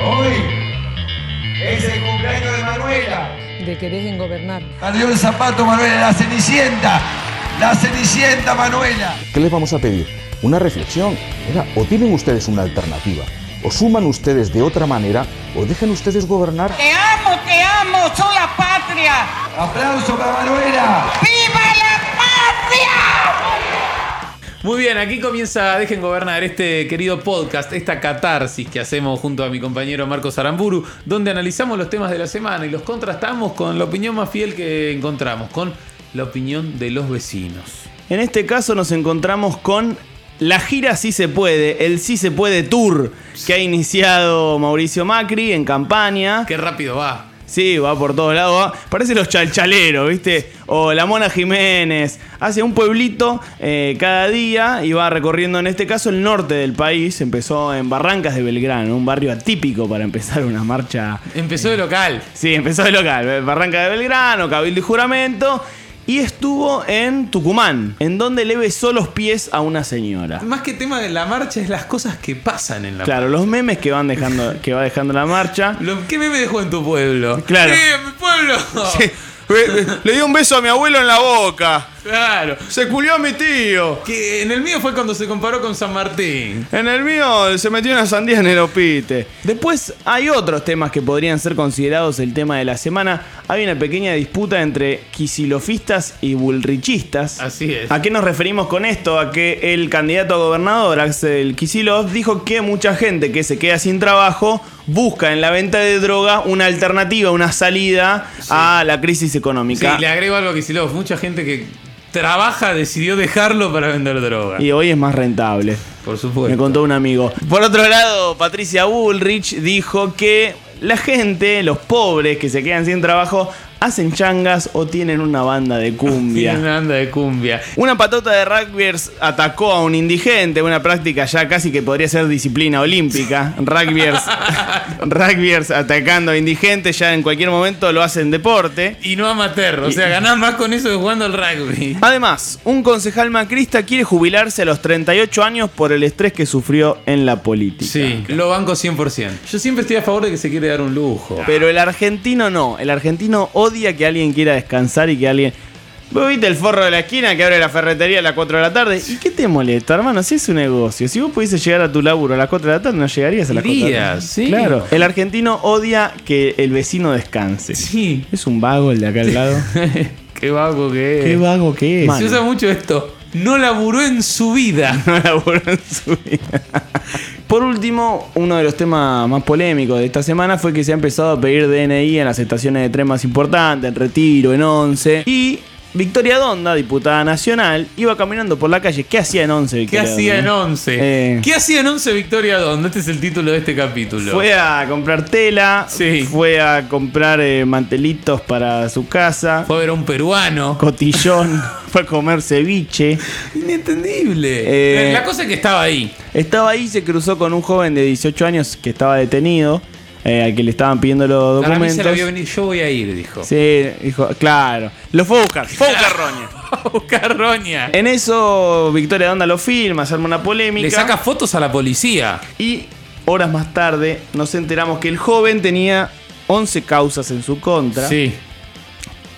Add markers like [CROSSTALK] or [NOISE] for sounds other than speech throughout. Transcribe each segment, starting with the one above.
Hoy es el cumpleaños de Manuela. de querer en gobernar. Perdió el zapato Manuela, la cenicienta. La cenicienta Manuela. ¿Qué les vamos a pedir? Una reflexión. O tienen ustedes una alternativa, o suman ustedes de otra manera, o dejen ustedes gobernar. Te amo, te amo, soy la patria. Aplauso para Manuela. ¡Viva la patria! Muy bien, aquí comienza Dejen Gobernar este querido podcast, esta catarsis que hacemos junto a mi compañero Marcos Aramburu, donde analizamos los temas de la semana y los contrastamos con la opinión más fiel que encontramos, con la opinión de los vecinos. En este caso nos encontramos con la gira Sí se puede, el Sí se puede tour que ha iniciado Mauricio Macri en campaña. Qué rápido va. Sí, va por todos lados. va. Parece los chalchaleros, ¿viste? O la Mona Jiménez. Hace un pueblito eh, cada día y va recorriendo, en este caso, el norte del país. Empezó en Barrancas de Belgrano, un barrio atípico para empezar una marcha. Empezó de local. Sí, empezó de local. Barranca de Belgrano, Cabildo y Juramento. Y estuvo en Tucumán, en donde le besó los pies a una señora. Más que tema de la marcha es las cosas que pasan en la Claro, los memes que van dejando, que va dejando la marcha. [LAUGHS] Lo- ¿Qué me dejó en tu pueblo? Claro. ¡Eh, mi pueblo! [LAUGHS] Le dio un beso a mi abuelo en la boca. Claro. Se culió a mi tío. Que en el mío fue cuando se comparó con San Martín. En el mío se metió una sandía en el opite. Después hay otros temas que podrían ser considerados el tema de la semana. Hay una pequeña disputa entre quisilofistas y bullrichistas. Así es. ¿A qué nos referimos con esto? A que el candidato a gobernador, Axel Kisilov, dijo que mucha gente que se queda sin trabajo busca en la venta de droga una alternativa, una salida a la crisis Sí, económica. le agrego algo que si lo mucha gente que trabaja decidió dejarlo para vender droga. Y hoy es más rentable. Por supuesto. Me contó un amigo. Por otro lado, Patricia Bullrich dijo que la gente, los pobres que se quedan sin trabajo, hacen changas o tienen una banda de [LAUGHS] cumbia. Tiene una banda de cumbia. Una patota de rugbyers atacó a un indigente, una práctica ya casi que podría ser disciplina olímpica. [LAUGHS] Rugbyers, [LAUGHS] rugbyers atacando a indigentes, ya en cualquier momento lo hacen deporte. Y no amateur. O sea, ganás más con eso que jugando al rugby. Además, un concejal macrista quiere jubilarse a los 38 años por el estrés que sufrió en la política. Sí, lo banco 100%. Yo siempre estoy a favor de que se quiere dar un lujo. Pero el argentino no. El argentino odia que alguien quiera descansar y que alguien. Vos viste el forro de la esquina que abre la ferretería a las 4 de la tarde. ¿Y qué te molesta, hermano? Si es un negocio. Si vos pudieses llegar a tu laburo a las 4 de la tarde, no llegarías a las 4 de la tarde. Sí. Claro. El argentino odia que el vecino descanse. Sí. Es un vago el de acá al lado. [LAUGHS] Qué vago que es. Qué vago que es. Se usa mucho esto. No laburó en su vida. [LAUGHS] no laburó en su vida. Por último, uno de los temas más polémicos de esta semana fue que se ha empezado a pedir DNI en las estaciones de tren más importantes, en Retiro, en Once. Y Victoria Donda, diputada nacional, iba caminando por la calle. ¿Qué hacía en Once, ¿Qué Victoria hacía en Donda? 11? Eh. ¿Qué hacía en 11 Victoria Donda? Este es el título de este capítulo. Fue a comprar tela, Sí. fue a comprar eh, mantelitos para su casa, Fue a ver a un peruano. cotillón, [LAUGHS] [LAUGHS] fue a comer ceviche. Inentendible. Eh, La cosa es que estaba ahí. Estaba ahí, se cruzó con un joven de 18 años que estaba detenido, eh, al que le estaban pidiendo los Para mí se documentos. la vio venir. Yo voy a ir, dijo. Sí, dijo, claro. Lo fue a buscar, fue a buscar Roña. [LAUGHS] A buscar roña. En eso, Victoria Donda lo filma, se arma una polémica. Le saca fotos a la policía. Y horas más tarde nos enteramos que el joven tenía 11 causas en su contra. Sí.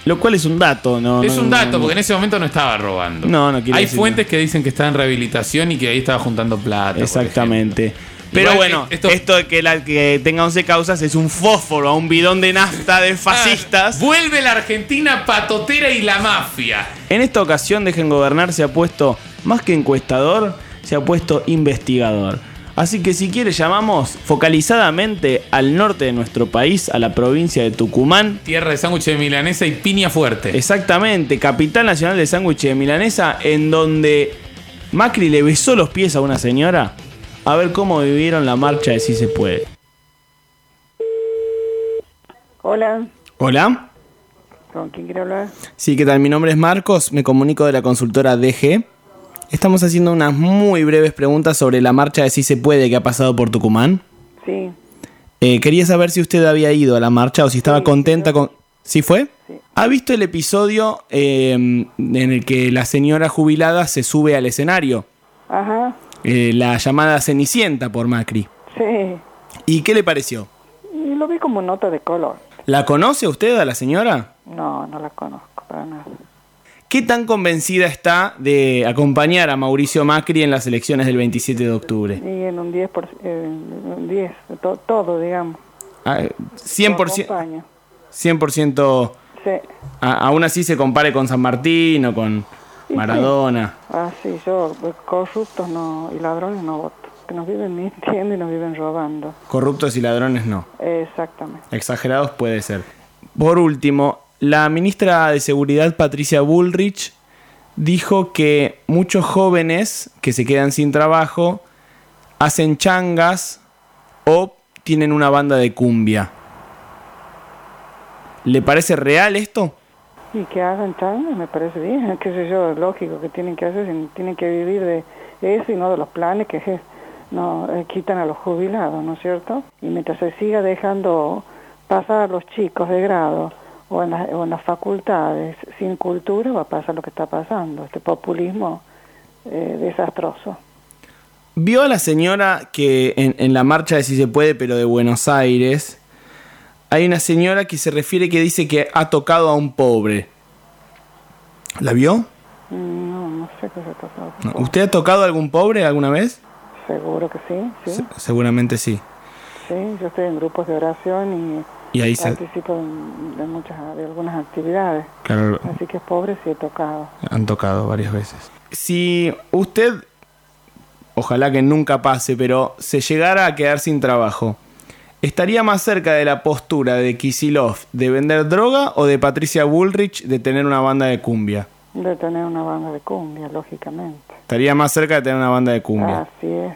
Lo cual es un dato, ¿no? Es no- un dato, no- porque en ese momento no estaba robando. No, no quiere Hay decir fuentes que dicen que está en rehabilitación y que ahí estaba juntando plata. Exactamente. Pero Igual bueno, que esto- esto de que, la, que tenga 11 causas es un fósforo a un bidón de nafta de [LAUGHS] fascistas. Ah, vuelve la Argentina patotera y la mafia. En esta ocasión, Dejen Gobernar se ha puesto, más que encuestador, se ha puesto investigador. Así que si quiere llamamos focalizadamente al norte de nuestro país, a la provincia de Tucumán. Tierra de sándwich de milanesa y piña fuerte. Exactamente, capital nacional de sándwich de milanesa, en donde Macri le besó los pies a una señora. A ver cómo vivieron la marcha de Si Se Puede. Hola, Hola. ¿con quién quiero hablar? Sí, ¿qué tal? Mi nombre es Marcos, me comunico de la consultora DG. Estamos haciendo unas muy breves preguntas sobre la marcha de Si Se Puede que ha pasado por Tucumán. Sí, Eh, quería saber si usted había ido a la marcha o si estaba contenta con... ¿Sí fue? ¿Ha visto el episodio eh, en el que la señora jubilada se sube al escenario? Eh, la llamada Cenicienta por Macri. sí, ¿Y qué le pareció? Y lo vi como nota de color. ¿La conoce usted a la señora? No, no la conozco para nada. ¿Qué tan convencida está de acompañar a Mauricio Macri en las elecciones del 27 de octubre? Y en un 10%, por, eh, un 10 to- todo, digamos. Ah, Lo 100%, acompaño. 100% Sí. a- aún así se compare con San Martín o con Sí, Maradona. Ah, sí, yo pues, corruptos no, y ladrones no voto. Que nos viven [LAUGHS] mintiendo y nos viven robando. Corruptos y ladrones no. Exactamente. Exagerados puede ser. Por último, la ministra de Seguridad Patricia Bullrich dijo que muchos jóvenes que se quedan sin trabajo hacen changas o tienen una banda de cumbia. ¿Le parece real esto? Y que hagan changas, me parece bien, qué sé yo, lógico que tienen que hacer, tienen que vivir de eso y no de los planes que no eh, quitan a los jubilados, ¿no es cierto? Y mientras se siga dejando pasar a los chicos de grado o en, la- o en las facultades sin cultura, va a pasar lo que está pasando, este populismo eh, desastroso. ¿Vio a la señora que en la marcha de Si se puede, pero de Buenos Aires, hay una señora que se refiere que dice que ha tocado a un pobre? ¿La vio? No, no sé qué se pasando. No. ¿Usted ha tocado a algún pobre alguna vez? Seguro que sí, sí, Se- seguramente sí. sí. Yo estoy en grupos de oración y Y ahí se... participo de muchas, de algunas actividades. Claro, Así que pobre sí he tocado. han tocado varias veces. Si usted, ojalá que nunca pase, pero se llegara a quedar sin trabajo, ¿estaría más cerca de la postura de Kisilov de vender droga o de Patricia Bullrich de tener una banda de cumbia? De tener una banda de cumbia, lógicamente. Estaría más cerca de tener una banda de cumbia. Así es.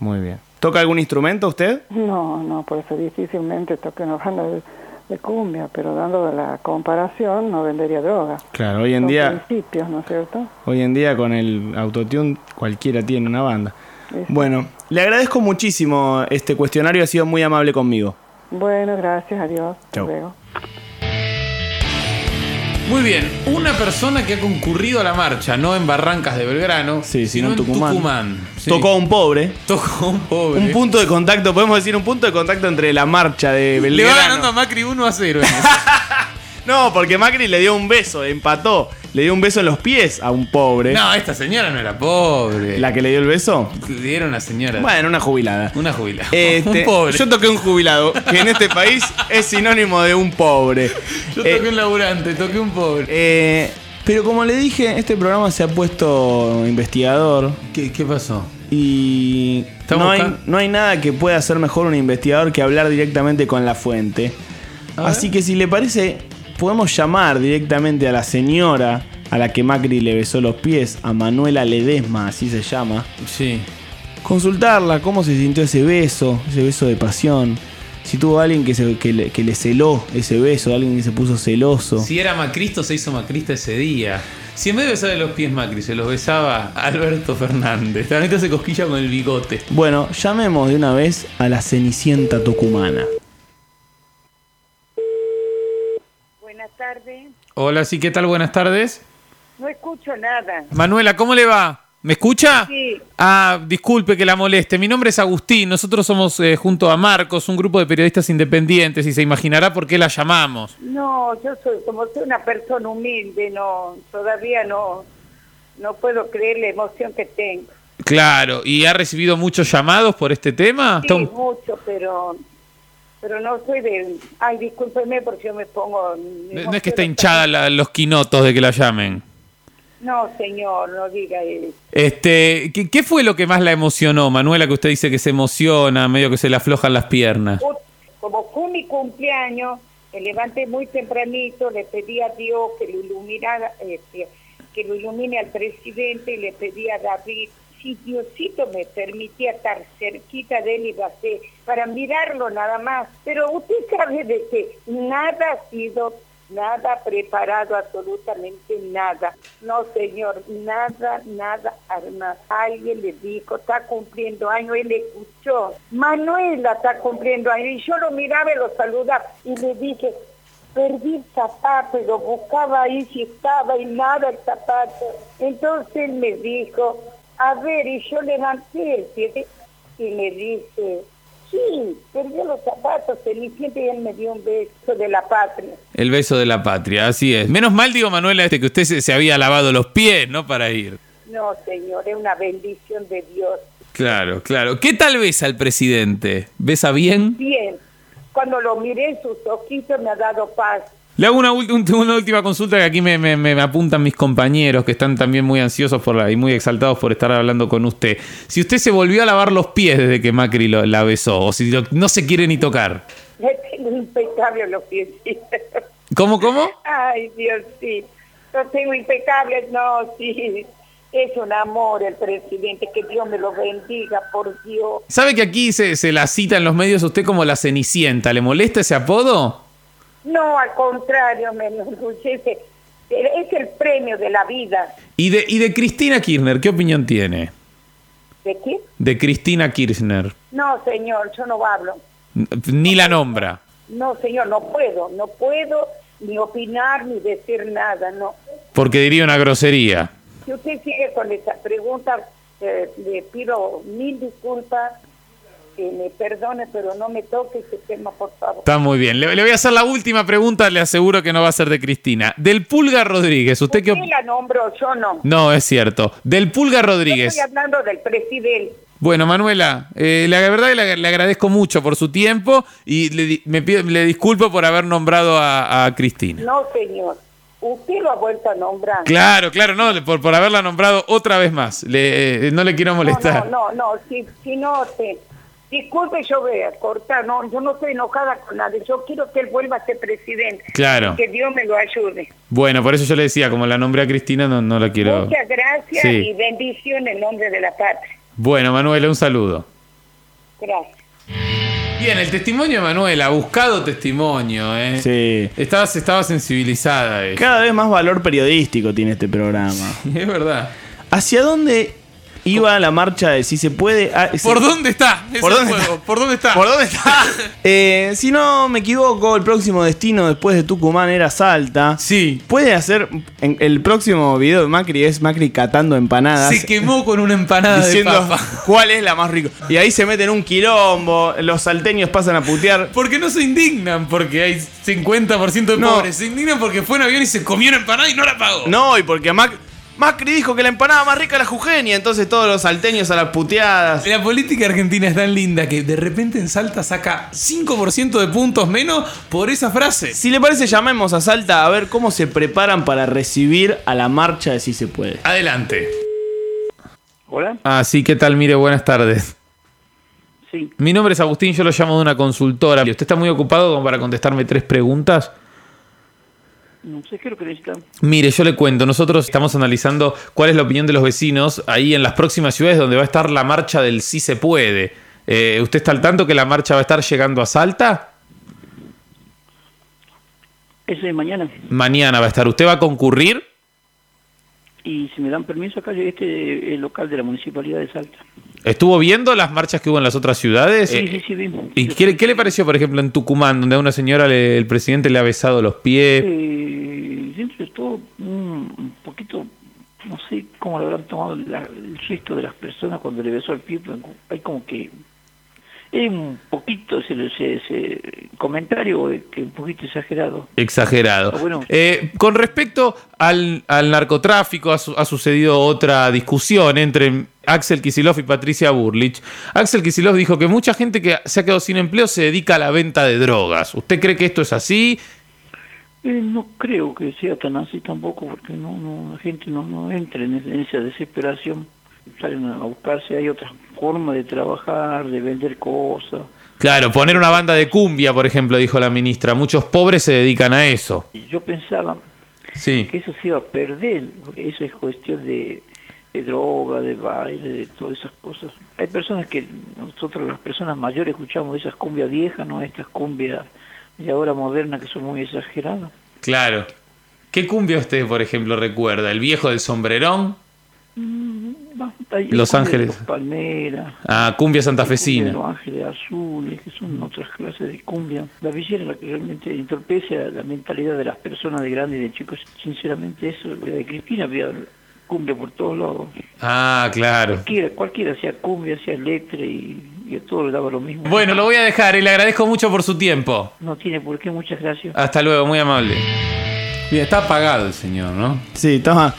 Muy bien. ¿Toca algún instrumento usted? No, no, por eso difícilmente toque una banda de, de cumbia, pero dando de la comparación no vendería droga. Claro, hoy en Son día, principios, ¿no es cierto? hoy en día con el autotune cualquiera tiene una banda. Sí. Bueno, le agradezco muchísimo este cuestionario, ha sido muy amable conmigo. Bueno, gracias, adiós. Hasta Chau. luego. Muy bien, una persona que ha concurrido a la marcha, no en Barrancas de Belgrano, Sí, sino sino en Tucumán. sí. Tocó a un pobre. Tocó a un pobre. Un punto de contacto, podemos decir un punto de contacto entre la marcha de Le va Belgrano. ganando a Macri 1 a 0. en eso. No, porque Macri le dio un beso, empató. Le dio un beso en los pies a un pobre. no, esta señora no era pobre. ¿La que le dio el beso? Le dieron una señora. Bueno, una jubilada. Una jubilada. Este, [LAUGHS] un pobre. Yo toqué un jubilado, que en este país es sinónimo de un pobre. [LAUGHS] Yo Eh, toqué un laburante, toqué un pobre. eh, pero como le dije, este programa se ha puesto investigador ¿Qué, qué pasó? y no hay, no hay nada que pueda hacer mejor un investigador que hablar directamente con la fuente. Así que si le parece, podemos llamar directamente a la señora a la que Macri le besó los pies, a Manuela Ledesma, así se llama. Sí. Consultarla, cómo se sintió ese beso, ese beso de pasión. Si tuvo alguien que, se- que le, que le celó ese beso, alguien que se puso celoso. Si era macristo, se hizo macrista ese día. Si en vez de besarle los pies Macri, se los besaba Alberto Fernández. La neta se cosquilla con el bigote. Bueno, llamemos de una vez a la Cenicienta Tucumana. Tardes. Hola, sí, ¿qué tal? Buenas tardes. No escucho nada. Manuela, ¿cómo le va? ¿Me escucha? Sí. Ah, disculpe que la moleste. Mi nombre es Agustín. Nosotros somos eh, junto a Marcos, un grupo de periodistas independientes y se imaginará por qué la llamamos. No, yo soy como soy una persona humilde, no, todavía no, no puedo creer la emoción que tengo. Claro, ¿y ha recibido muchos llamados por este tema? Sí, Está un- mucho, pero, pero no soy de. Ay, discúlpeme porque yo me pongo. me No es que está hinchada la- los quinotos de que la llamen. No, señor, no diga eso. Este, ¿qué, qué fue lo que más la emocionó, Manuela, que usted dice que se emociona, medio que se le aflojan las piernas? Como fue mi cumpleaños, me levanté muy tempranito, le pedí a Dios que lo iluminara, este, que lo ilumine al presidente y le pedí a David si Diosito me permitía estar cerquita de él iba a para mirarlo nada más. Pero usted sabe de que nada ha sido nada preparado, absolutamente nada. No, señor, nada, nada, arma. Alguien le dijo, está cumpliendo años, él escuchó. Manuela está cumpliendo años, y yo lo miraba y lo saludaba, y le dije, perdí el zapato, lo buscaba ahí si estaba, y nada el zapato. Entonces él me dijo, a ver, y yo levanté el pie, y me dice, Sí, perdió los zapatos, Cenicienta y él me dio un beso de la patria. El beso de la patria, así es. Menos mal, digo, Manuela, este, que usted se, se había lavado los pies, ¿no? Para ir. No, señor, es una bendición de Dios. Claro, claro. ¿Qué tal besa al presidente? ¿Besa bien? Bien, cuando lo miré en sus ojitos me ha dado paz. Le hago una, última consulta que aquí me, me- me- me apuntan mis compañeros que están también muy ansiosos por la, y muy exaltados por estar hablando con usted. Si usted se volvió a lavar los pies desde que Macri lo- la besó, o si lo- no se quiere ni tocar. [LAUGHS] Le tengo impecable los piecitos. ¿Cómo, cómo? Ay, Dios, sí. Los tengo impecables, no, sí. Es un amor el presidente, que Dios me lo bendiga, por Dios. ¿Sabe que aquí se, se la cita en los medios usted como la Cenicienta? ¿Le molesta ese apodo? No, al contrario, me enorgullece. Es el premio de la vida. Y de, y de Cristina Kirchner, ¿qué opinión tiene? ¿De qué? De Cristina Kirchner. No, señor, yo no hablo. Ni la nombra. No, señor, no puedo, no puedo ni opinar ni decir nada, no. Porque diría una grosería. Si usted sigue con esa pregunta, eh, le pido mil disculpas, que me perdone, pero no me toque ese tema, por favor. Está muy bien. Le, le voy a hacer la última pregunta, le aseguro que no va a ser de Cristina. Del Pulga Rodríguez, ¿usted qué Usted op- la nombró, yo no. No, es cierto. Del Pulga Yo Rodríguez. estoy hablando del presidente. Bueno, Manuela, eh, la verdad que le, le agradezco mucho por su tiempo y le, me pido- le disculpo por haber nombrado a, a Cristina. No, señor. Usted lo ha vuelto a nombrar. Claro, claro, no, por, por haberla nombrado otra vez más. Le- eh, no le quiero molestar. No, no, no, no, si, si no, te, disculpe, yo voy a cortar, no, yo no estoy enojada con nadie, yo quiero que él vuelva a ser presidente. Claro. Y que Dios me lo ayude. Bueno, por eso yo le decía, como la nombré a Cristina, no, no la quiero. Muchas gracias Sí. y bendición en nombre de la patria. Bueno, Manuela, un saludo. Gracias. Bien, el testimonio de Manuela, buscado testimonio, ¿eh? Sí. Estabas, estaba sensibilizada. ella. Cada vez más valor periodístico tiene este programa. Es verdad. ¿Hacia dónde iba la marcha de Si se puede? Ah, sí. ¿Por dónde está? ese ¿Por dónde juego? está? ¿Por dónde está? ¿Por dónde está? Eh, si no me equivoco, el próximo destino después de Tucumán era Salta. Sí. Puede hacer. en- el próximo video de Macri es Macri catando empanadas. Se quemó con una empanada Diciendo de papa. cuál es la más rica. Y ahí se meten un quilombo, los salteños pasan a putear. ¿Por qué no se indignan? Porque hay 50% de No. pobres. Se indignan porque fue en avión y se comió una empanada y no la pagó. No, y porque Mac- Macri dijo que la empanada más rica era la jujeña, entonces todos los salteños a las puteadas. La política argentina es tan linda que de repente en Salta saca 5% de puntos menos por esa frase. Si le parece, llamemos a Salta a ver cómo se preparan para recibir a la marcha de Si se puede. Adelante. Hola, Ah, sí, ¿qué tal? Mire, buenas tardes. sí. Mi nombre es Agustín, yo lo llamo de una consultora. ¿Usted está muy ocupado como para contestarme tres preguntas? No sé qué es lo que necesitan. Mire, yo le cuento, nosotros estamos analizando cuál es la opinión de los vecinos ahí en las próximas ciudades donde va a estar la marcha del Sí se puede. Eh, ¿Usted está al tanto que la marcha va a estar llegando a Salta? Ese es mañana. Mañana va a estar. ¿Usted va a concurrir? Y si me dan permiso acá, este el local de la Municipalidad de Salta. ¿Estuvo viendo las marchas que hubo en las otras ciudades? Sí, Eh, sí, sí. ¿Y qué, qué le pareció, por ejemplo, en Tucumán, donde a una señora le- el presidente le ha besado los pies? Eh, dentro de todo, un poquito, no sé cómo le habrán tomado la- el gesto de las personas cuando le besó el pie, pero hay como que... Es un poquito ese, ese, comentario que un poquito exagerado. Exagerado. Bueno. Eh, con respecto al, al narcotráfico, ha, su- ha sucedido otra discusión entre Axel Kisilov y Patricia Burlich. Axel Kisilov dijo que mucha gente que se ha quedado sin empleo se dedica a la venta de drogas. ¿Usted cree que esto es así? Eh, no creo que sea tan así tampoco, porque no, no la gente no, no entra en, esa desesperación. Salen a buscarse, hay otra forma de trabajar, de vender cosas. Claro, poner una banda de cumbia, por ejemplo, dijo la ministra. Muchos pobres se dedican a eso. Yo pensaba Sí. que eso se iba a perder, porque eso es cuestión de, de droga, de baile, de todas esas cosas. Hay personas que nosotros las personas mayores escuchamos esas cumbias viejas, no estas cumbias de ahora modernas que son muy exageradas. Claro. ¿Qué cumbia usted, por ejemplo, recuerda? ¿El viejo del sombrerón? Hay Los Ángeles. Los Palmeras. Ah, cumbia santafesina. Los Ángeles Azules, que son otras clases de cumbia. La villera es la que realmente entorpece a la mentalidad de las personas de grandes y de chicos. Sinceramente, eso, la de Cristina había cumbia por todos lados. Ah, claro. Cualquiera, cualquiera hacía cumbia, hacía letra y, y a todos les daba lo mismo. Bueno, lo voy a dejar y le agradezco mucho por su tiempo. No tiene por qué, muchas gracias. Hasta luego, muy amable. Bien, está apagado el señor, ¿no? Sí, estaba.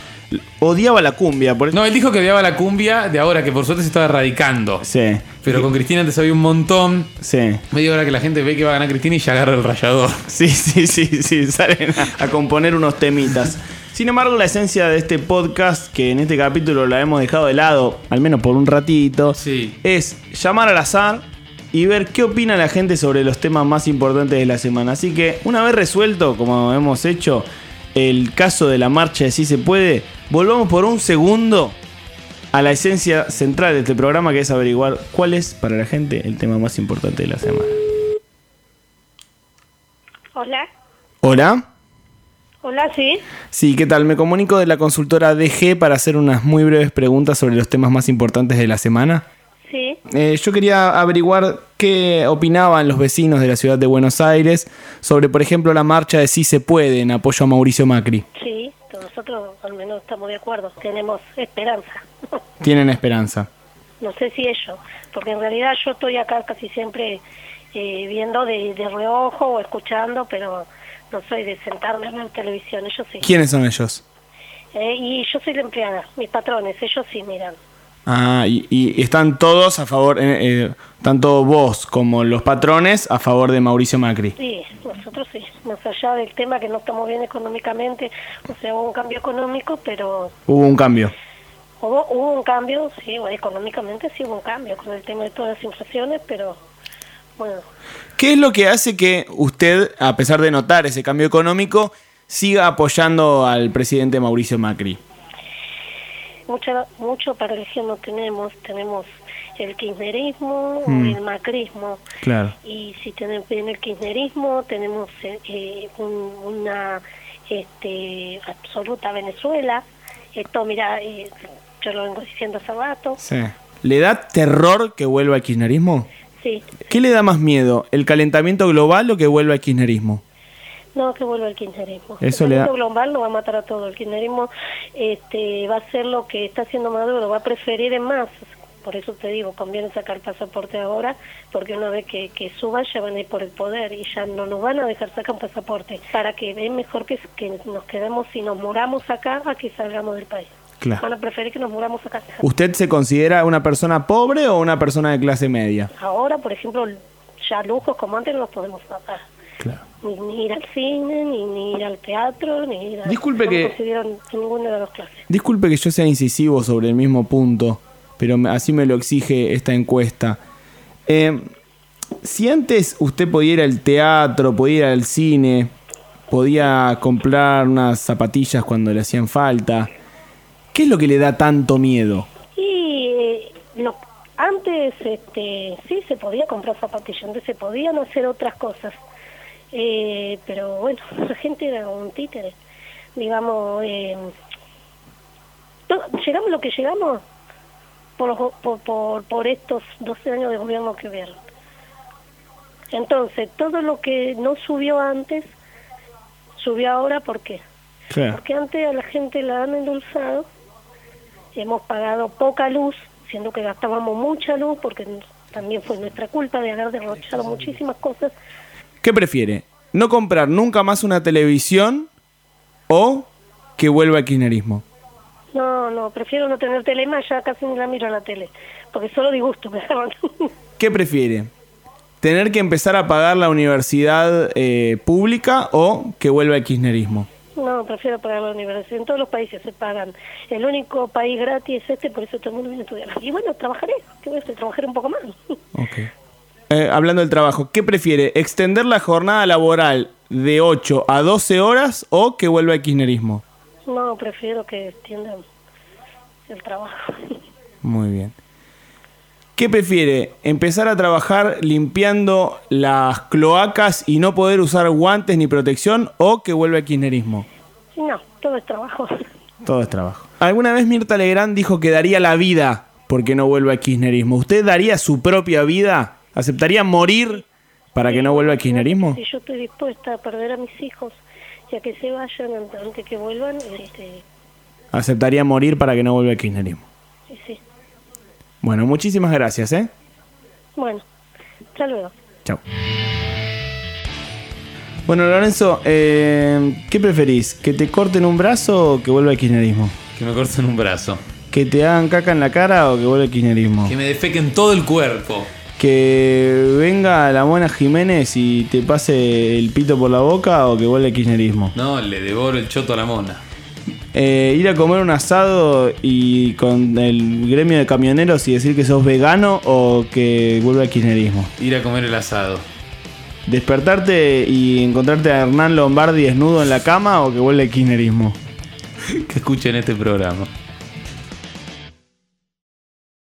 Odiaba la cumbia, por. No, él dijo que odiaba la cumbia de ahora, que por suerte se estaba erradicando. Sí, Pero con Cristina antes había un montón. sí. Media hora que la gente ve que va a ganar Cristina y ya agarra el rayador. [LAUGHS] Sí, sí, sí, sí, salen a, a componer unos temitas. Sin embargo, la esencia de este podcast, que en este capítulo la hemos dejado de lado, al menos por un ratito, Sí. es llamar al azar y ver qué opina la gente sobre los temas más importantes de la semana. Así que, una vez resuelto, como hemos hecho, el caso de la marcha de Si Se Puede, volvamos por un segundo a la esencia central de este programa, que es averiguar cuál es para la gente el tema más importante de la semana. Hola. Hola. Hola, sí. Sí, ¿qué tal? Me comunico de la consultora DG para hacer unas muy breves preguntas sobre los temas más importantes de la semana. Sí. Eh, yo quería averiguar qué opinaban los vecinos de la ciudad de Buenos Aires sobre, por ejemplo, la marcha de Sí se puede en apoyo a Mauricio Macri. Sí, nosotros al menos estamos de acuerdo, tenemos esperanza. [LAUGHS] Tienen esperanza. no sé si ellos, porque en realidad yo estoy acá casi siempre eh, viendo de, de reojo o escuchando, pero no soy de sentarme ver televisión, ellos sí. ¿Quiénes son ellos? Eh, y yo soy la empleada, mis patrones, ellos sí miran. Ah, y, y están todos a favor, eh, eh, tanto vos como los patrones, a favor de Mauricio Macri. Sí, nosotros sí, más allá del tema que no estamos bien económicamente, o sea, hubo un cambio económico, pero Hubo un cambio. hubo, hubo un cambio, sí, bueno, económicamente sí hubo un cambio con el tema de todas las inflaciones, pero bueno, ¿Qué es lo que hace que usted, a pesar de notar ese cambio económico, siga apoyando al presidente Mauricio Macri? Mucha, mucho para elegir no tenemos, tenemos el kirchnerismo Mm. o el macrismo. Claro. Y si tenemos en el kirchnerismo tenemos eh, eh, un- una este, absoluta Venezuela. Esto, mira, eh, yo lo vengo diciendo hace rato. Sí. ¿Le da terror que vuelva el kirchnerismo? Sí, ¿Qué le da más miedo? ¿El calentamiento global o que vuelva el kirchnerismo? No que vuelva el kirchnerismo. Eso el le da- global lo va a matar a todo. El kirchnerismo este, va a hacer lo que está haciendo Maduro, va a preferir en más. Por eso te digo, conviene sacar pasaporte ahora, porque una vez que, que suban ya van a ir por el poder y ya no nos van a dejar sacar un pasaporte. Para que es mejor que, que nos quedemos y nos muramos acá a que salgamos del país. Van Claro. a preferir que nos muramos acá. ¿Usted se considera una persona pobre o una persona de clase media? Ahora, por ejemplo, ya lujos como antes no los podemos pagar. Claro. Ni, ni ir al cine, ni, ni ir al teatro, ni ir a... Disculpe no que- ninguna de las clases. Disculpe que yo sea incisivo sobre el mismo punto, pero me- así me lo exige esta encuesta. Eh, si antes usted podía ir al teatro, podía ir al cine, podía comprar unas zapatillas cuando le hacían falta, ¿qué es lo que le da tanto miedo? Y eh, lo- antes este, sí se podía comprar zapatillas, antes se podían hacer otras cosas. Eh, pero bueno, [LAUGHS] la gente era un títere. Digamos, eh, llegamos a lo que llegamos por, los por, por, por estos 12 años de gobierno que hubieron. Entonces, todo lo que no subió antes, subió ahora, ¿por qué? Porque antes a la gente la han endulzado, hemos pagado poca luz, siendo que gastábamos mucha luz, porque también fue nuestra culpa de haber derrochado muchísimas cosas. ¿Qué prefiere? ¿No comprar nunca más una televisión o que vuelva el kirchnerismo? No, no, prefiero no tener tele más, ya casi ni la miro a la tele, porque solo disgusto me. [LAUGHS] ¿Qué prefiere? ¿Tener que empezar a pagar la universidad eh, pública o que vuelva el kirchnerismo? no, prefiero pagar la universidad. En todos los países se pagan. El único país gratis es este, por eso todo el mundo viene a estudiar. Y bueno, trabajaré, ¿qué voy a hacer? Trabajaré un poco más. Ok. Eh, hablando del trabajo, ¿qué prefiere? ¿Extender la jornada laboral de 8 a 12 horas o que vuelva el kirchnerismo? No, prefiero que extiendan el trabajo. Muy bien. ¿Qué prefiere? ¿Empezar a trabajar limpiando las cloacas y no poder usar guantes ni protección o que vuelva el kirchnerismo? No, todo es trabajo. Todo es trabajo. ¿Alguna vez Mirta Legrand dijo que daría la vida porque no vuelva el kirchnerismo? ¿Usted daría su propia vida? ¿Aceptaría morir para que no vuelva el kirchnerismo? Si yo estoy dispuesta a perder a mis hijos y a que se vayan an- antes que vuelvan, este, ¿Aceptaría morir para que no vuelva el kirchnerismo? y sí. Bueno, muchísimas gracias, ¿eh? Bueno, hasta luego. Chao. Bueno, Lorenzo, eh, ¿qué preferís? ¿Que te corten un brazo o que vuelva el kirchnerismo? Que me corten un brazo. ¿Que te hagan caca en la cara o que vuelva el kirchnerismo? Que me defequen todo el cuerpo. ¿Que venga la Mona Jiménez y te pase el pito por la boca o que vuelva el kirchnerismo? No, le devoro el choto a la mona. Eh, ir a comer un asado y con el gremio de camioneros y decir que sos vegano o que vuelva el kirchnerismo. Ir a comer el asado. Despertarte y encontrarte a Hernán Lombardi desnudo en la cama o que vuelva el kirchnerismo. [LAUGHS] Que escuchen este programa.